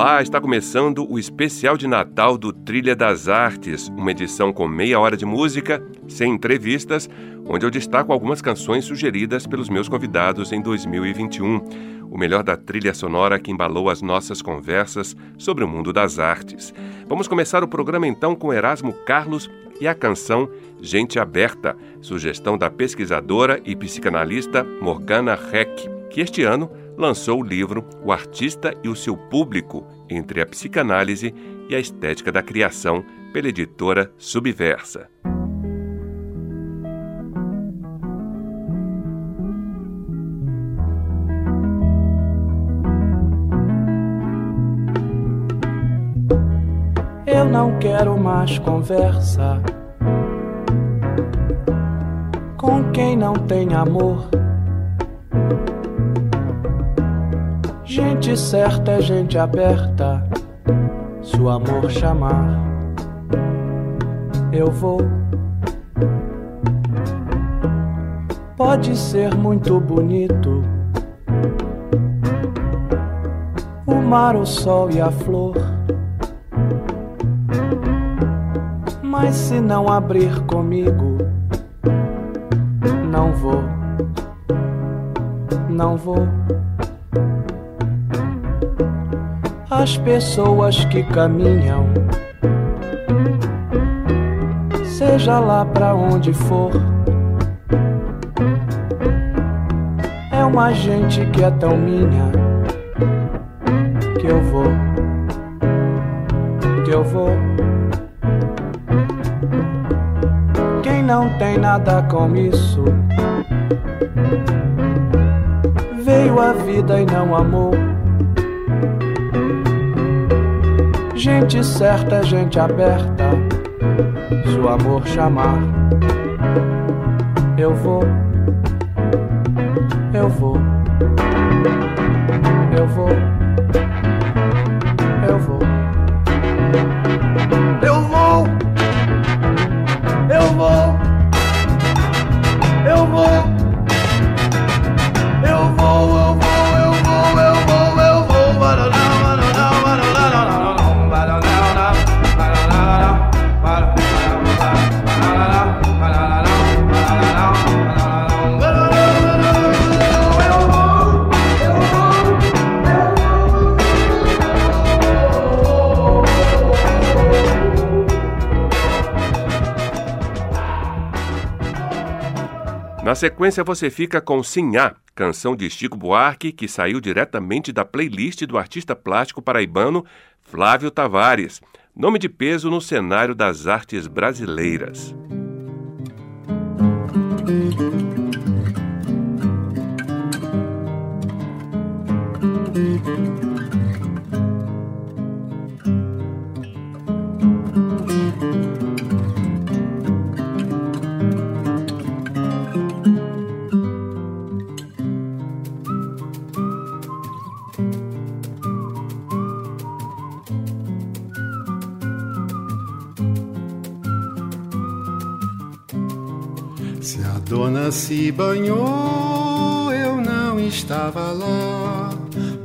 Olá, está começando o especial de Natal do Trilha das Artes, uma edição com meia hora de música, sem entrevistas, onde eu destaco algumas canções sugeridas pelos meus convidados em 2021. O melhor da trilha sonora que embalou as nossas conversas sobre o mundo das artes. Vamos começar o programa então com Erasmo Carlos e a canção Gente Aberta, sugestão da pesquisadora e psicanalista Morgana Heck, que este ano lançou o livro O Artista e o Seu Público entre a Psicanálise e a Estética da Criação, pela editora Subversa. Eu não quero mais conversa com quem não tem amor. Gente certa é gente aberta. Se o amor chamar, eu vou. Pode ser muito bonito. O mar, o sol e a flor. Mas se não abrir comigo, não vou. Não vou. As pessoas que caminham, seja lá pra onde for. É uma gente que é tão minha que eu vou, que eu vou. Quem não tem nada com isso, veio a vida e não amou. Gente certa é gente aberta. Se o amor chamar, eu vou, eu vou, eu vou, sequência, você fica com Sinhá, canção de Chico Buarque, que saiu diretamente da playlist do artista plástico paraibano Flávio Tavares, nome de peso no cenário das artes brasileiras. dona banhou, eu não estava lá.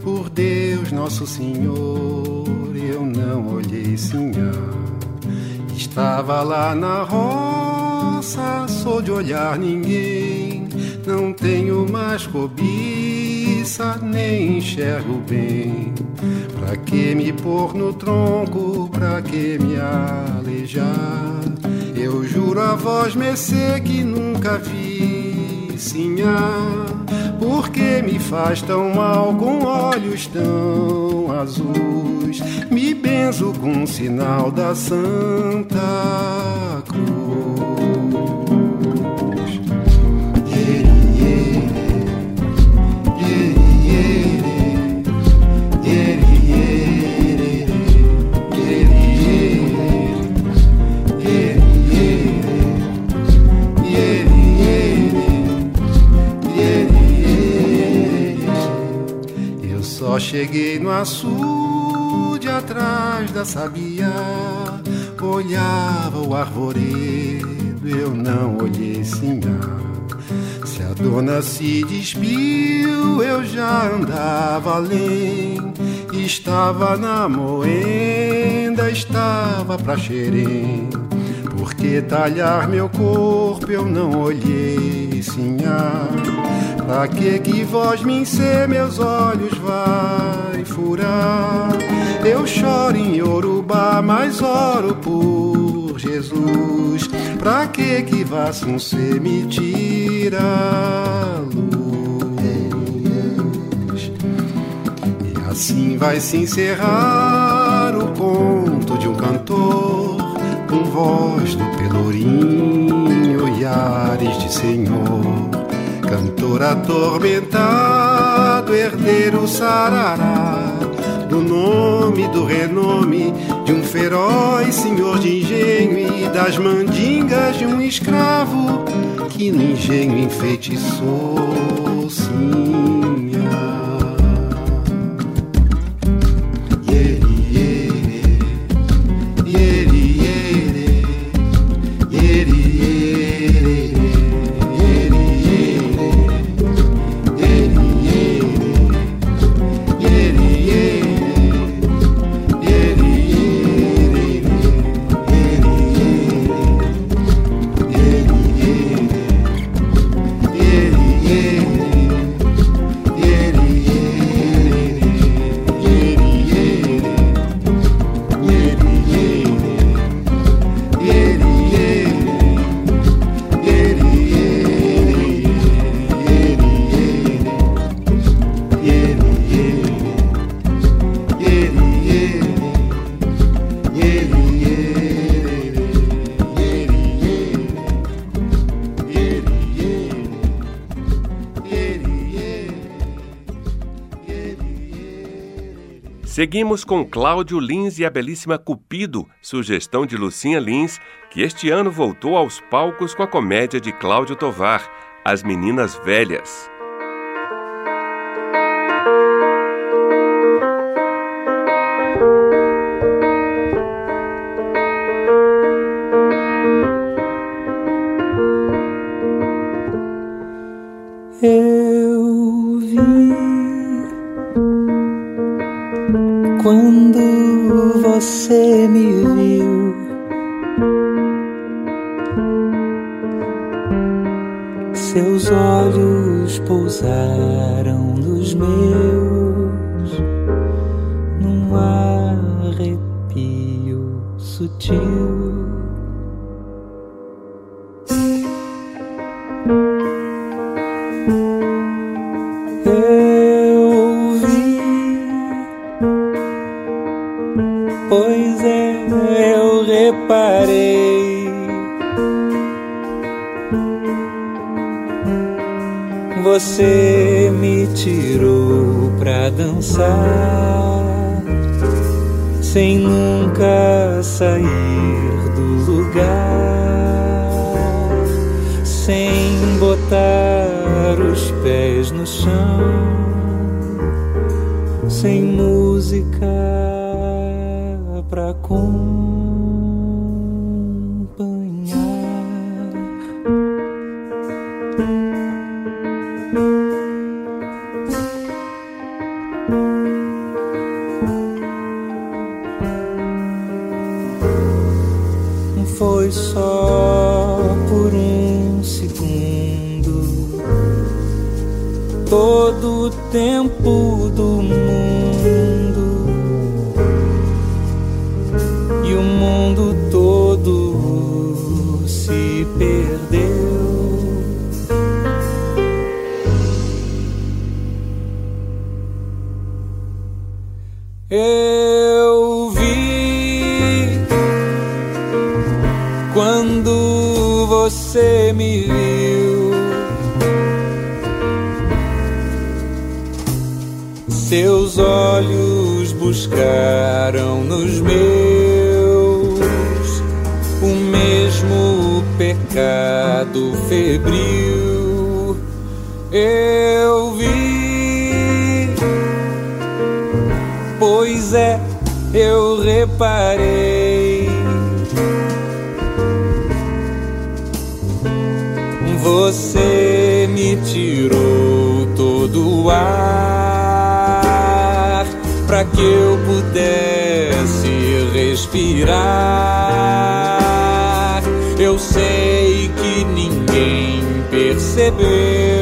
Por Deus, Nosso Senhor, eu não olhei sinhá. Estava lá na roça, sou de olhar ninguém. Não tenho mais cobiça, nem enxergo bem. Pra que me pôr no tronco, pra que me alejar? Eu juro a voz mercê que nunca vi, sinhá. Porque me faz tão mal com olhos tão azuis? Me benzo com o sinal da Santa Cruz. Cheguei no açude atrás da sabia, olhava o arvoredo, eu não olhei sinhá. Se a dona se despiu, eu já andava além. Estava na moenda, estava pra xerém. Por que talhar meu corpo eu não olhei, sinhá? Pra que que voz me encer meus olhos vai furar? Eu choro em Yorubá, mas oro por Jesus. Pra que que um ser me? E assim vai se encerrar o conto de um cantor com voz do pelourinho e ares de senhor. Cantor atormentado, herdeiro sarará Do nome, do renome De um feroz senhor de engenho E das mandingas de um escravo Que no engenho enfeitiçou, sim Seguimos com Cláudio Lins e a belíssima Cupido, sugestão de Lucinha Lins, que este ano voltou aos palcos com a comédia de Cláudio Tovar, As Meninas Velhas. você me tirou pra dançar, sem nunca sair do lugar, sem botar os pés no chão, sem música. Foi só por um segundo. Todo o tempo do mundo e o mundo todo se perdeu. Seus olhos buscaram nos meus o mesmo pecado febril. Eu vi é, eu reparei. Você me tirou todo o ar para que eu pudesse respirar. Eu sei que ninguém percebeu.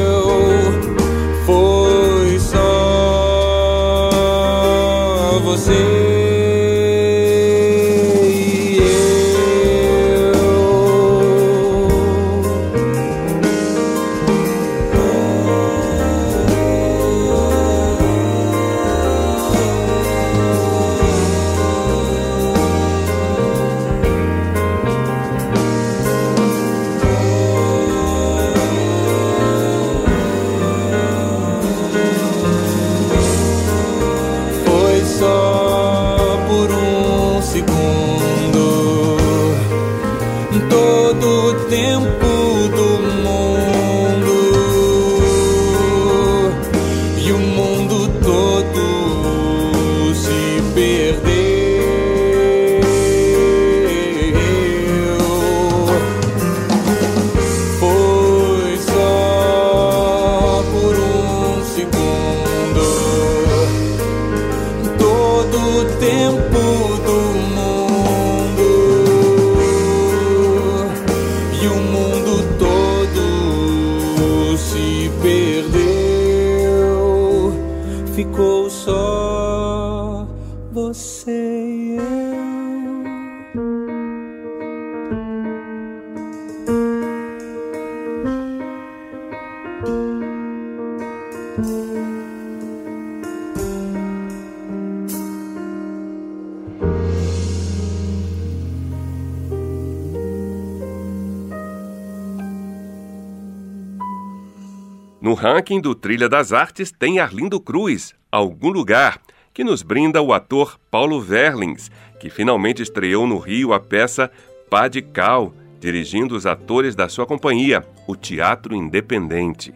No ranking do Trilha das Artes tem Arlindo Cruz, Algum Lugar, que nos brinda o ator Paulo Verlins, que finalmente estreou no Rio a peça Pá de Cal, dirigindo os atores da sua companhia, o Teatro Independente.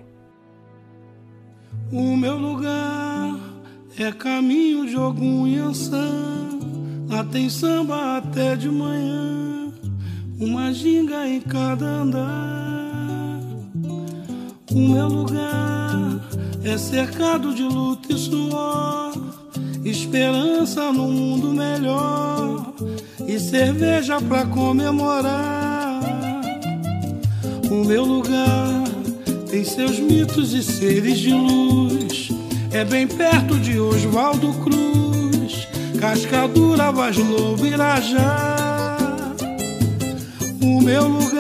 O meu lugar é caminho de algum lá tem samba até de manhã, uma ginga em cada andar. O meu lugar é cercado de luta e suor, esperança no mundo melhor e cerveja pra comemorar. O meu lugar tem seus mitos e seres de luz, é bem perto de Oswaldo Cruz, Cascadura, Vaz Lobo, Irajá. O meu lugar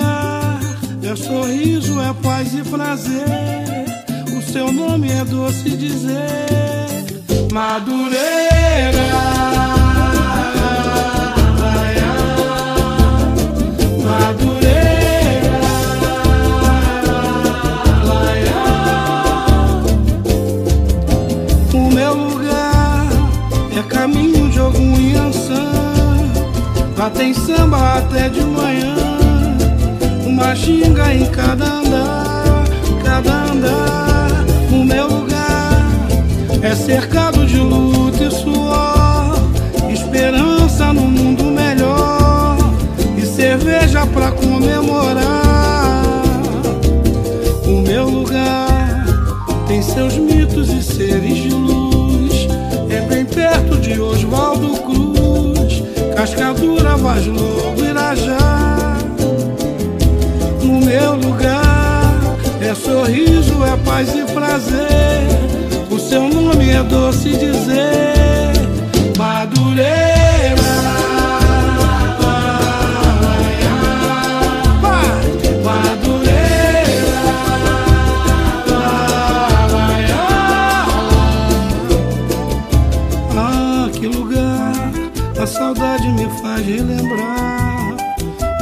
é sorriso, é paz e prazer. O seu nome é doce dizer. Madureira. Madureira. O meu lugar é caminho de algum Yansan. Lá tem samba até de manhã uma xinga em cada andar, cada andar. O meu lugar é cercado paz e prazer. O seu nome é doce dizer, Madureira. Ah, a saudade me faz relembrar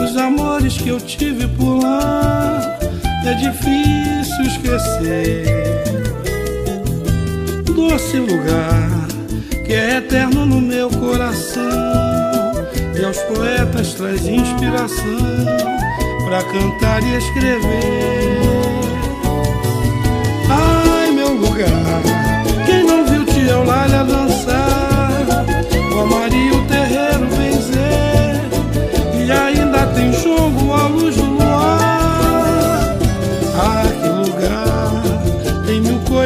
os amores que eu tive por lá. É difícil esquecer. Doce lugar que é eterno no meu coração. E aos poetas traz inspiração para cantar e escrever. Ai, meu lugar, quem não viu Tia Eulália dançar?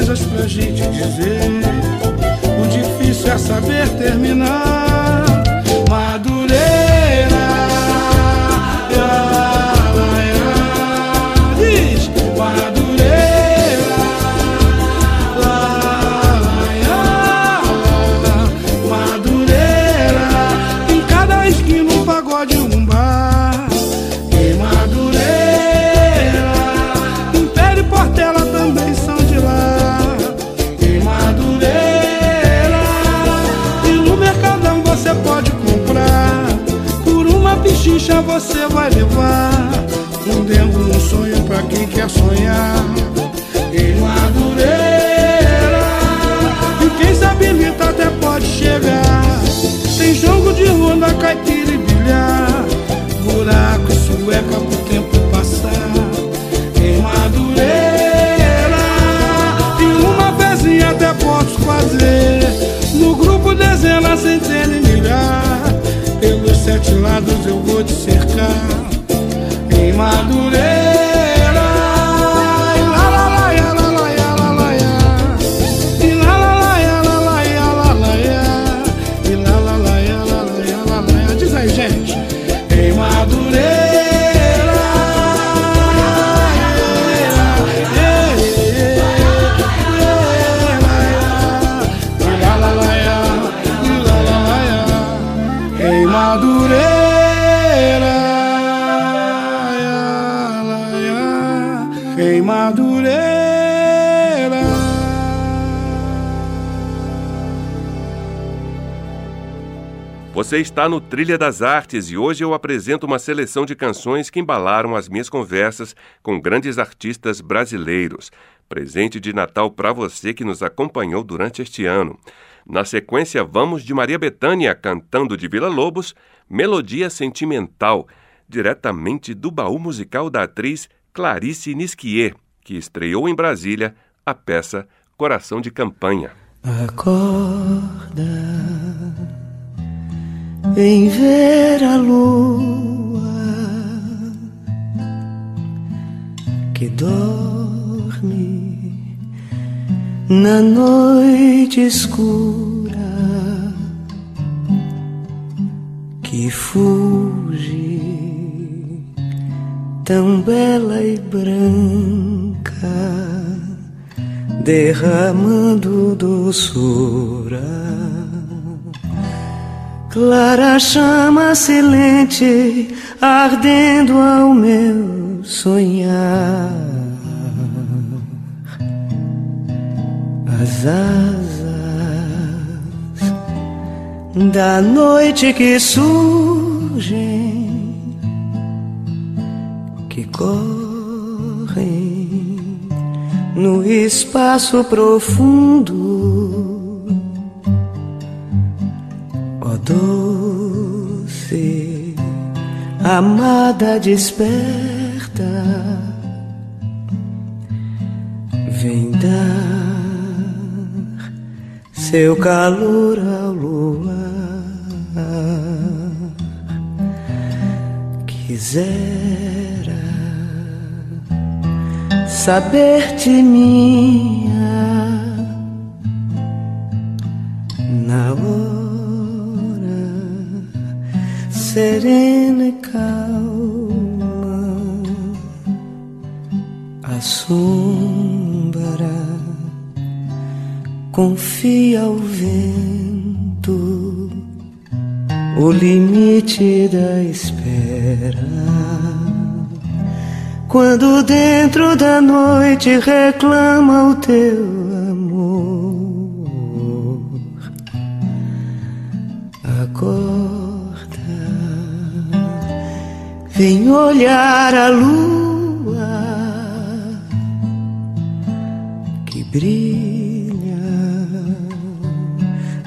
coisas pra gente dizer. O difícil é saber terminar. Você vai levar. Um dengo, um sonho pra quem quer sonhar. Em Madureira, e quem se habilita até pode chegar. Tem jogo de ronda, caipira e bilhar Buraco e sueca pro tempo passar Em Madureira E uma pezinha até posso fazer No grupo dezenas, centenas e milhar Pelos sete lados cercar Em Madureira Você está no Trilha das Artes e hoje eu apresento uma seleção de canções que embalaram as minhas conversas com grandes artistas brasileiros. Presente de Natal para você que nos acompanhou durante este ano. Na sequência, vamos de Maria Bethânia cantando de Vila Lobos, Melodia Sentimental, diretamente do baú musical da atriz Clarice Nisquier, que estreou em Brasília a peça Coração de Campanha. Acorda Vem ver a lua que dorme na noite escura que fuge tão bela e branca derramando doçura Clara chama silente, ardendo ao meu sonhar. As asas da noite que surgem, que correm no espaço profundo doce, amada desperta, vem dar seu calor ao luar. Quisera saber de minha serena e calma, a sombra confia ao vento o limite da espera. Quando dentro da noite reclama o teu Vem olhar a lua que brilha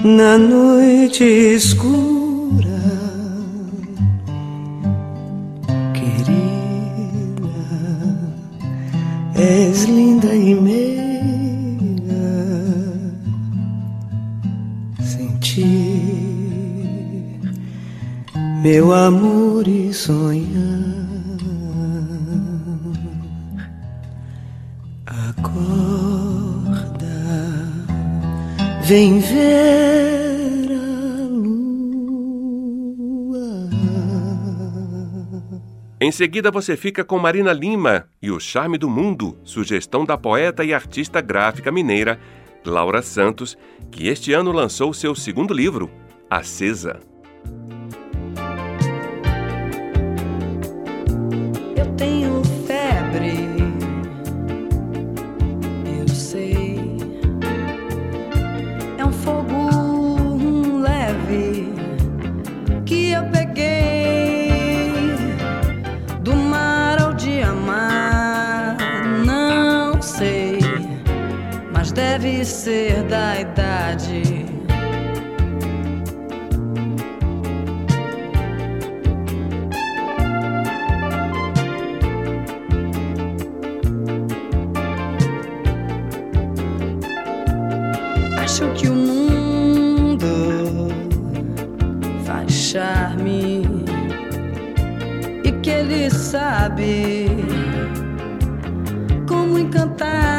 na noite escura, querida, és linda e meiga, meu amor e sonhar. Acorda, vem ver a lua. Em seguida você fica com Marina Lima e o Charme do Mundo, sugestão da poeta e artista gráfica mineira Laura Santos, que este ano lançou seu segundo livro, Acesa. Ser da idade. Acho que o mundo faz charme e que ele sabe como encantar.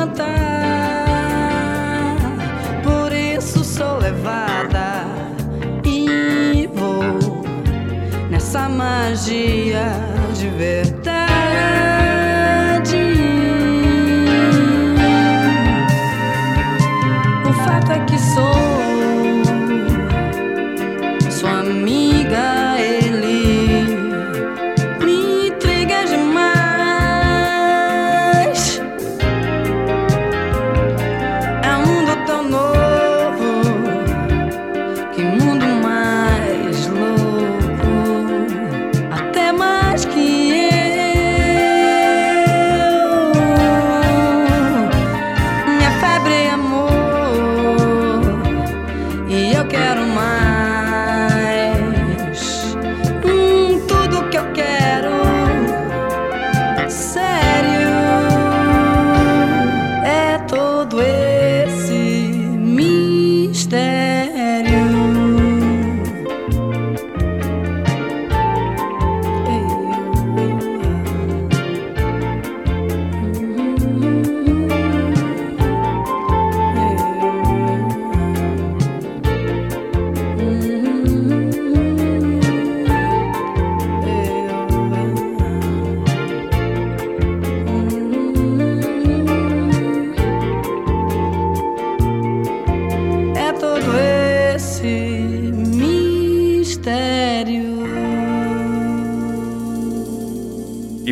Como encantar. Por isso sou levada e vou nessa magia de verdade.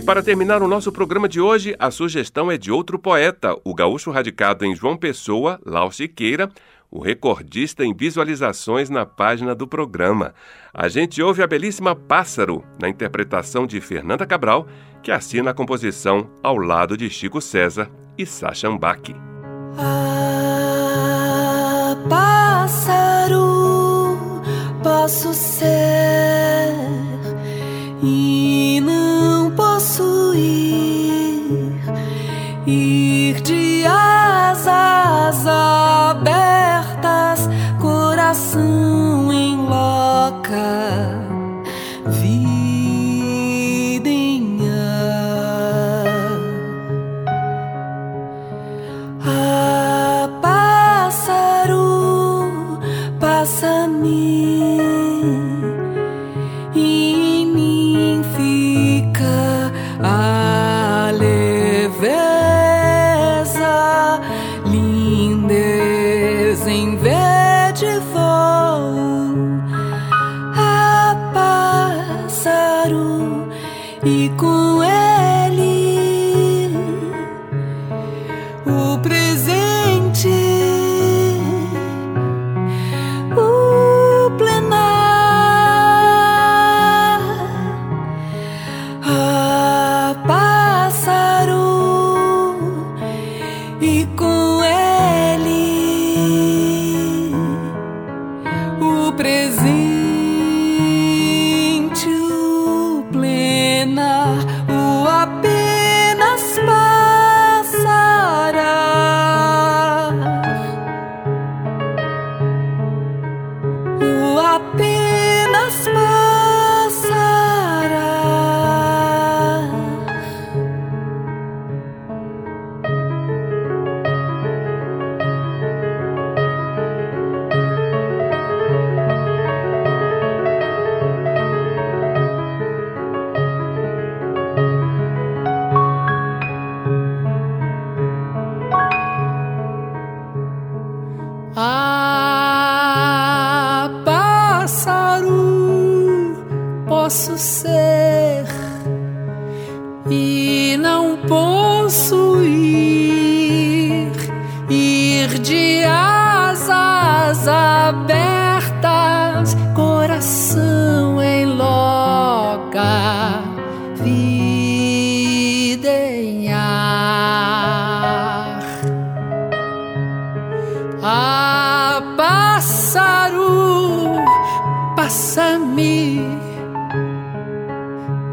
Para terminar o nosso programa de hoje, a sugestão é de outro poeta, o gaúcho radicado em João Pessoa, Lau Siqueira, o recordista em visualizações na página do programa. A gente ouve a belíssima Pássaro, na interpretação de Fernanda Cabral, que assina a composição ao lado de Chico César e Sacha Ambach. Ah, pássaro, posso ser e não ir de asas abertas, coração em loca, something that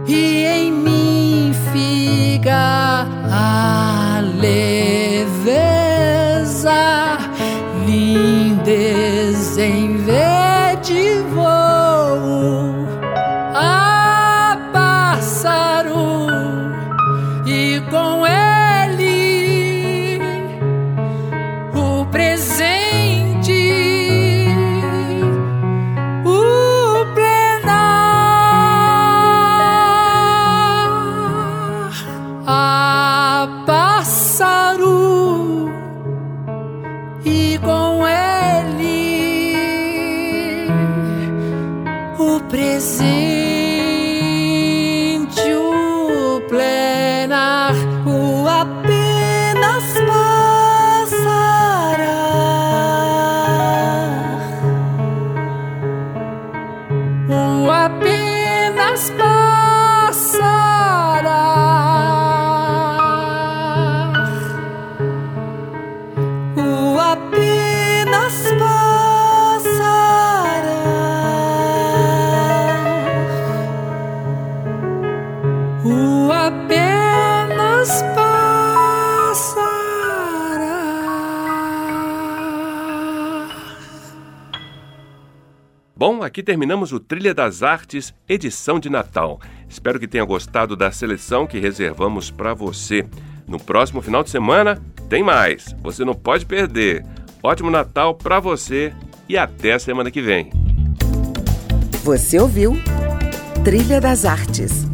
e em mim aqui terminamos o Trilha das Artes, edição de Natal. Espero que tenha gostado da seleção que reservamos para você. No próximo final de semana tem mais. Você não pode perder. Ótimo Natal para você e até a semana que vem. Você ouviu Trilha das Artes